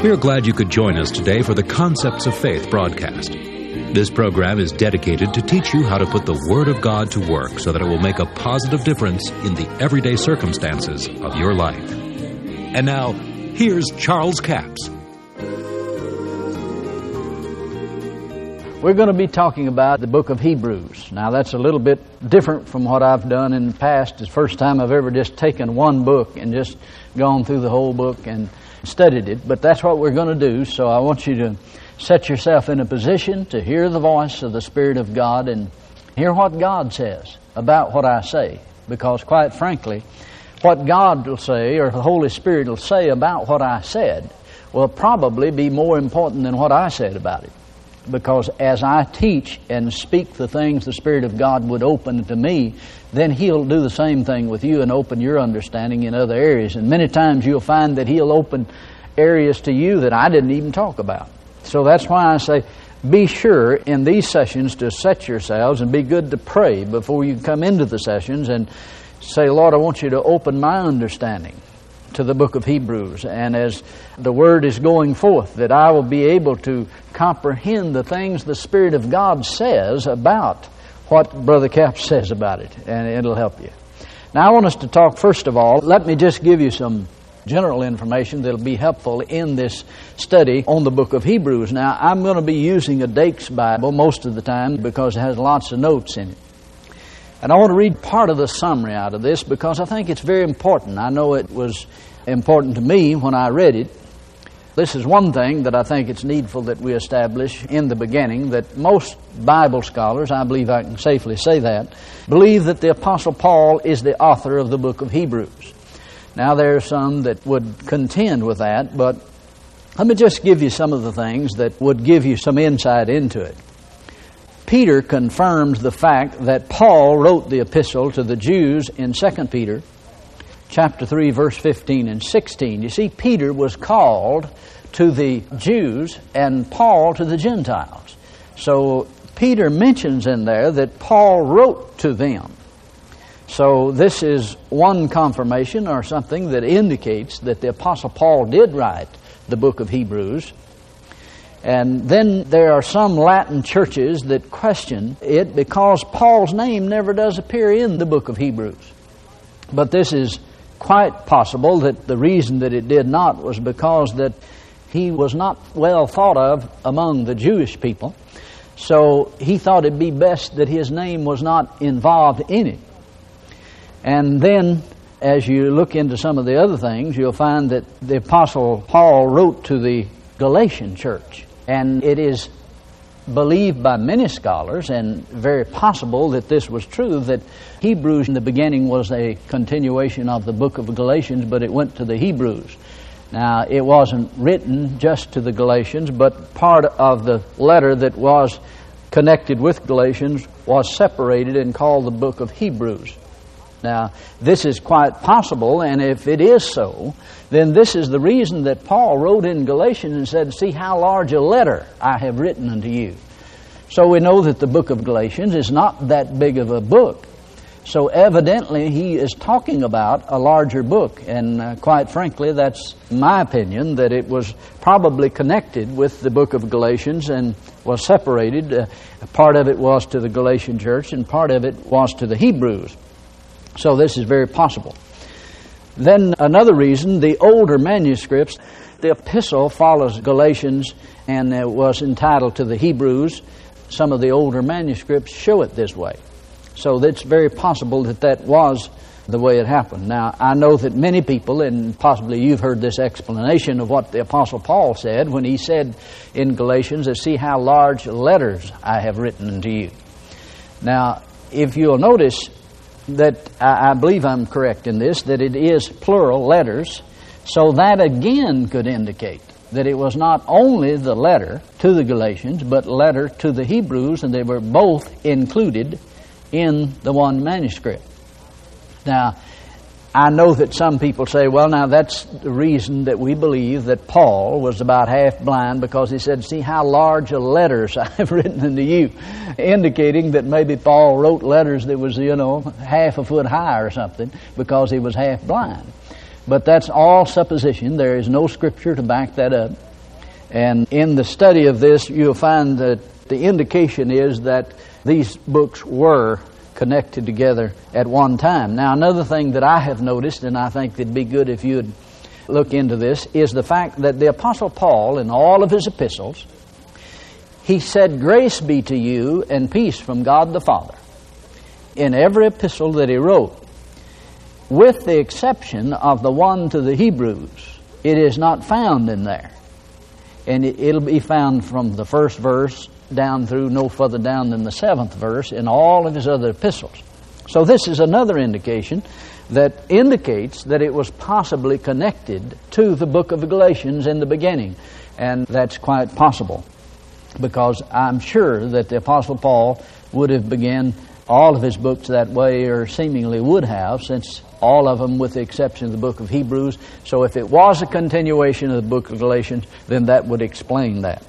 We're glad you could join us today for the Concepts of Faith broadcast. This program is dedicated to teach you how to put the Word of God to work so that it will make a positive difference in the everyday circumstances of your life. And now, here's Charles Capps. We're going to be talking about the book of Hebrews. Now, that's a little bit different from what I've done in the past. It's the first time I've ever just taken one book and just gone through the whole book and studied it. But that's what we're going to do. So I want you to set yourself in a position to hear the voice of the Spirit of God and hear what God says about what I say. Because, quite frankly, what God will say or the Holy Spirit will say about what I said will probably be more important than what I said about it because as I teach and speak the things the Spirit of God would open to me, then He'll do the same thing with you and open your understanding in other areas. And many times you'll find that He'll open areas to you that I didn't even talk about. So that's why I say, be sure in these sessions to set yourselves and be good to pray before you come into the sessions and say, Lord, I want you to open my understanding to the book of Hebrews. And as the word is going forth, that I will be able to comprehend the things the Spirit of God says about what Brother Capps says about it, and it'll help you. Now, I want us to talk first of all. Let me just give you some general information that'll be helpful in this study on the book of Hebrews. Now, I'm going to be using a Dake's Bible most of the time because it has lots of notes in it. And I want to read part of the summary out of this because I think it's very important. I know it was important to me when I read it. This is one thing that I think it's needful that we establish in the beginning that most Bible scholars, I believe I can safely say that, believe that the Apostle Paul is the author of the book of Hebrews. Now, there are some that would contend with that, but let me just give you some of the things that would give you some insight into it. Peter confirms the fact that Paul wrote the epistle to the Jews in 2 Peter chapter 3 verse 15 and 16. You see Peter was called to the Jews and Paul to the Gentiles. So Peter mentions in there that Paul wrote to them. So this is one confirmation or something that indicates that the apostle Paul did write the book of Hebrews and then there are some Latin churches that question it because Paul's name never does appear in the book of Hebrews. But this is quite possible that the reason that it did not was because that he was not well thought of among the Jewish people. So he thought it'd be best that his name was not involved in it. And then as you look into some of the other things, you'll find that the Apostle Paul wrote to the Galatian church. And it is believed by many scholars, and very possible that this was true, that Hebrews in the beginning was a continuation of the book of Galatians, but it went to the Hebrews. Now, it wasn't written just to the Galatians, but part of the letter that was connected with Galatians was separated and called the book of Hebrews. Now, this is quite possible, and if it is so, then this is the reason that Paul wrote in Galatians and said, See how large a letter I have written unto you. So we know that the book of Galatians is not that big of a book. So evidently, he is talking about a larger book, and uh, quite frankly, that's my opinion that it was probably connected with the book of Galatians and was separated. Uh, part of it was to the Galatian church, and part of it was to the Hebrews. So this is very possible. Then another reason, the older manuscripts, the epistle follows Galatians and it was entitled to the Hebrews. Some of the older manuscripts show it this way. So it's very possible that that was the way it happened. Now, I know that many people, and possibly you've heard this explanation of what the Apostle Paul said when he said in Galatians, See how large letters I have written unto you. Now, if you'll notice, that I, I believe I'm correct in this, that it is plural letters. So that again could indicate that it was not only the letter to the Galatians, but letter to the Hebrews, and they were both included in the one manuscript. Now, I know that some people say, well, now that's the reason that we believe that Paul was about half blind because he said, See how large a letters I have written unto you, indicating that maybe Paul wrote letters that was, you know, half a foot high or something because he was half blind. But that's all supposition. There is no scripture to back that up. And in the study of this, you'll find that the indication is that these books were connected together at one time. Now, another thing that I have noticed, and I think it'd be good if you'd look into this, is the fact that the Apostle Paul, in all of his epistles, he said, Grace be to you and peace from God the Father. In every epistle that he wrote, with the exception of the one to the Hebrews, it is not found in there. And it'll be found from the first verse down through no further down than the seventh verse in all of his other epistles. So, this is another indication that indicates that it was possibly connected to the book of Galatians in the beginning. And that's quite possible because I'm sure that the Apostle Paul would have begun all of his books that way, or seemingly would have, since all of them, with the exception of the book of Hebrews. So if it was a continuation of the book of Galatians, then that would explain that.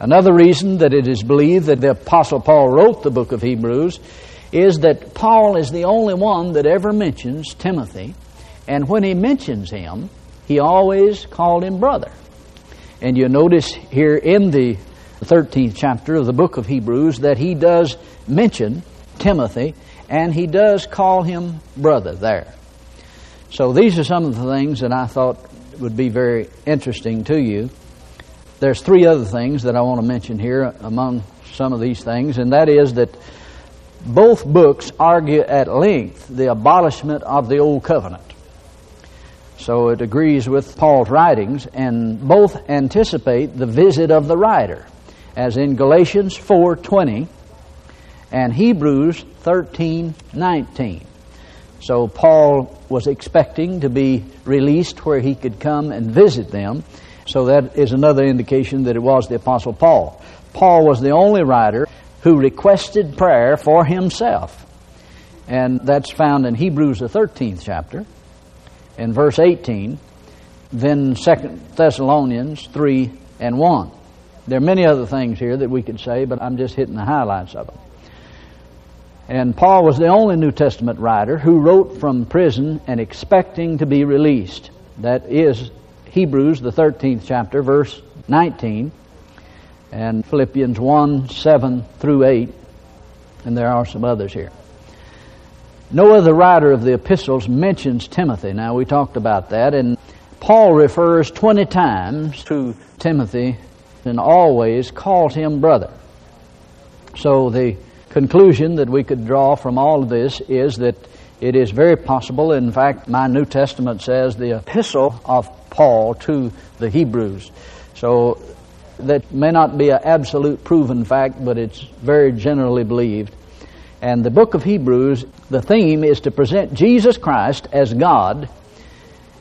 Another reason that it is believed that the Apostle Paul wrote the book of Hebrews is that Paul is the only one that ever mentions Timothy, and when he mentions him, he always called him brother. And you notice here in the 13th chapter of the book of Hebrews that he does mention Timothy and he does call him brother there. So these are some of the things that I thought would be very interesting to you. There's three other things that I want to mention here among some of these things, and that is that both books argue at length the abolishment of the Old Covenant. So it agrees with Paul's writings, and both anticipate the visit of the writer as in Galatians 4:20 and Hebrews 13:19. So Paul was expecting to be released where he could come and visit them. So that is another indication that it was the apostle Paul. Paul was the only writer who requested prayer for himself. And that's found in Hebrews the 13th chapter in verse 18, then 2 Thessalonians 3 and 1. There are many other things here that we could say, but I'm just hitting the highlights of them. And Paul was the only New Testament writer who wrote from prison and expecting to be released. That is Hebrews, the 13th chapter, verse 19, and Philippians 1 7 through 8, and there are some others here. No other writer of the epistles mentions Timothy. Now, we talked about that, and Paul refers 20 times to Timothy and always calls him brother. So the conclusion that we could draw from all of this is that it is very possible, in fact, my New Testament says the epistle of Paul to the Hebrews. So that may not be an absolute proven fact, but it's very generally believed. And the book of Hebrews, the theme is to present Jesus Christ as God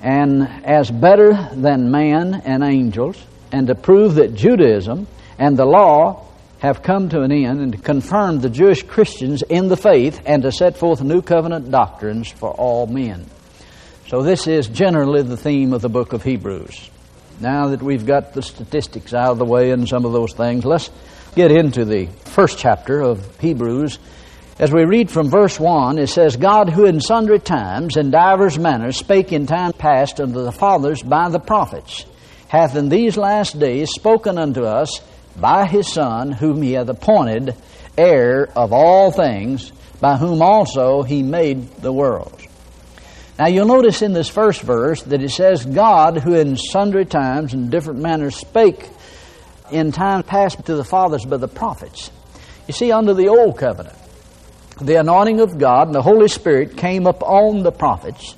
and as better than man and angels, and to prove that Judaism and the law have come to an end and to confirm the Jewish Christians in the faith and to set forth new covenant doctrines for all men. So, this is generally the theme of the book of Hebrews. Now that we've got the statistics out of the way and some of those things, let's get into the first chapter of Hebrews. As we read from verse 1, it says, God, who in sundry times and divers manners spake in time past unto the fathers by the prophets, hath in these last days spoken unto us by his Son, whom he hath appointed heir of all things, by whom also he made the world. Now you'll notice in this first verse that it says, God, who in sundry times and different manners spake in time past to the fathers by the prophets. You see, under the old covenant, the anointing of God and the Holy Spirit came upon the prophets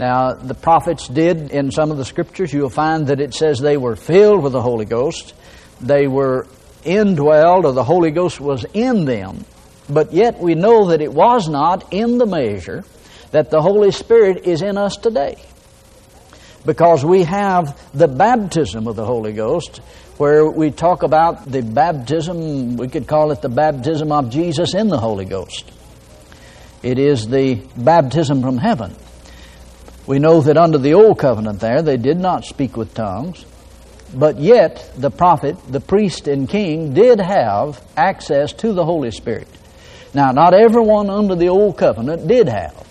now, the prophets did, in some of the scriptures, you'll find that it says they were filled with the Holy Ghost. They were indwelled, or the Holy Ghost was in them. But yet we know that it was not in the measure that the Holy Spirit is in us today. Because we have the baptism of the Holy Ghost, where we talk about the baptism, we could call it the baptism of Jesus in the Holy Ghost. It is the baptism from heaven. We know that under the old covenant there, they did not speak with tongues, but yet the prophet, the priest, and king did have access to the Holy Spirit. Now, not everyone under the old covenant did have.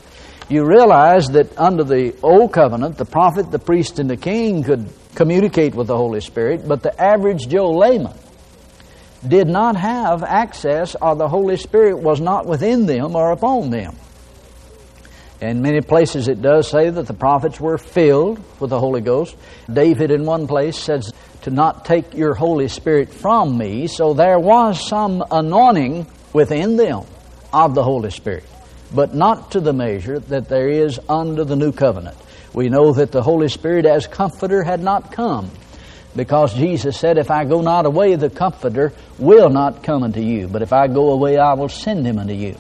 You realize that under the old covenant, the prophet, the priest, and the king could communicate with the Holy Spirit, but the average Joe layman did not have access, or the Holy Spirit was not within them or upon them. In many places, it does say that the prophets were filled with the Holy Ghost. David, in one place, says to not take your Holy Spirit from me. So there was some anointing within them of the Holy Spirit, but not to the measure that there is under the new covenant. We know that the Holy Spirit as Comforter had not come because Jesus said, If I go not away, the Comforter will not come unto you, but if I go away, I will send him unto you.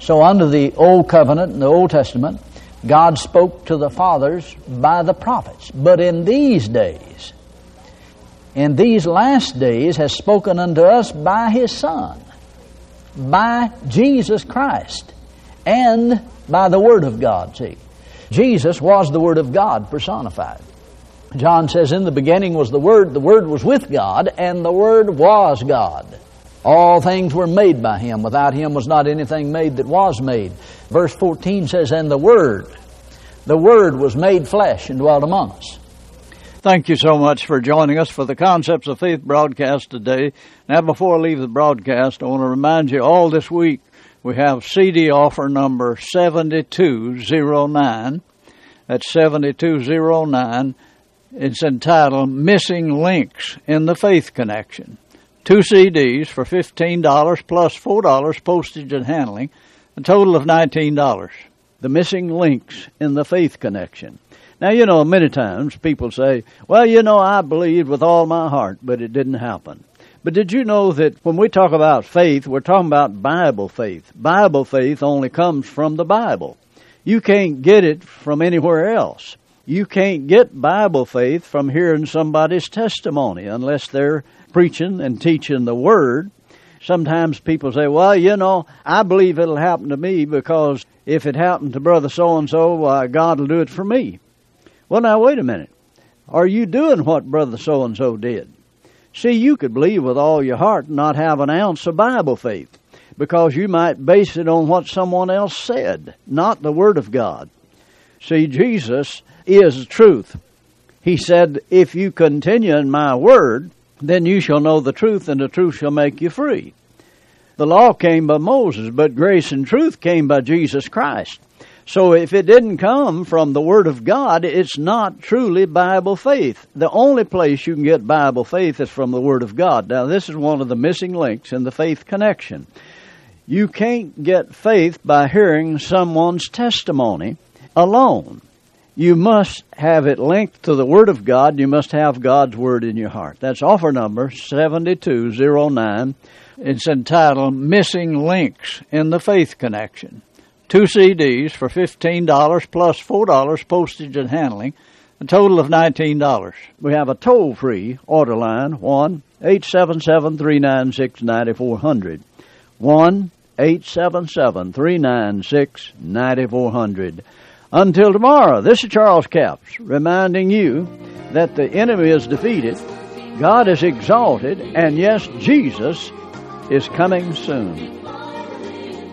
So, under the Old Covenant in the Old Testament, God spoke to the fathers by the prophets. But in these days, in these last days, has spoken unto us by His Son, by Jesus Christ, and by the Word of God. See, Jesus was the Word of God personified. John says, In the beginning was the Word, the Word was with God, and the Word was God. All things were made by him. Without him was not anything made that was made. Verse 14 says, And the Word, the Word was made flesh and dwelt among us. Thank you so much for joining us for the Concepts of Faith broadcast today. Now, before I leave the broadcast, I want to remind you all this week we have CD offer number 7209. That's 7209. It's entitled Missing Links in the Faith Connection two CDs for $15 plus $4 postage and handling, a total of $19. The missing links in the faith connection. Now, you know, many times people say, well, you know, I believed with all my heart, but it didn't happen. But did you know that when we talk about faith, we're talking about Bible faith? Bible faith only comes from the Bible. You can't get it from anywhere else. You can't get Bible faith from hearing somebody's testimony unless they're preaching and teaching the Word. Sometimes people say, well, you know, I believe it'll happen to me because if it happened to brother so and so, God will do it for me. Well, now, wait a minute. Are you doing what brother so and so did? See, you could believe with all your heart and not have an ounce of Bible faith because you might base it on what someone else said, not the Word of God. See, Jesus is truth. He said, If you continue in my Word, then you shall know the truth, and the truth shall make you free. The law came by Moses, but grace and truth came by Jesus Christ. So if it didn't come from the Word of God, it's not truly Bible faith. The only place you can get Bible faith is from the Word of God. Now, this is one of the missing links in the faith connection. You can't get faith by hearing someone's testimony alone you must have it linked to the Word of God. You must have God's Word in your heart. That's offer number 7209. It's entitled Missing Links in the Faith Connection. Two CDs for $15 plus $4 postage and handling, a total of $19. We have a toll free order line 1 877 396 9400. 1 877 396 9400. Until tomorrow, this is Charles Capps reminding you that the enemy is defeated, God is exalted, and yes, Jesus is coming soon.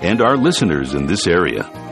and our listeners in this area.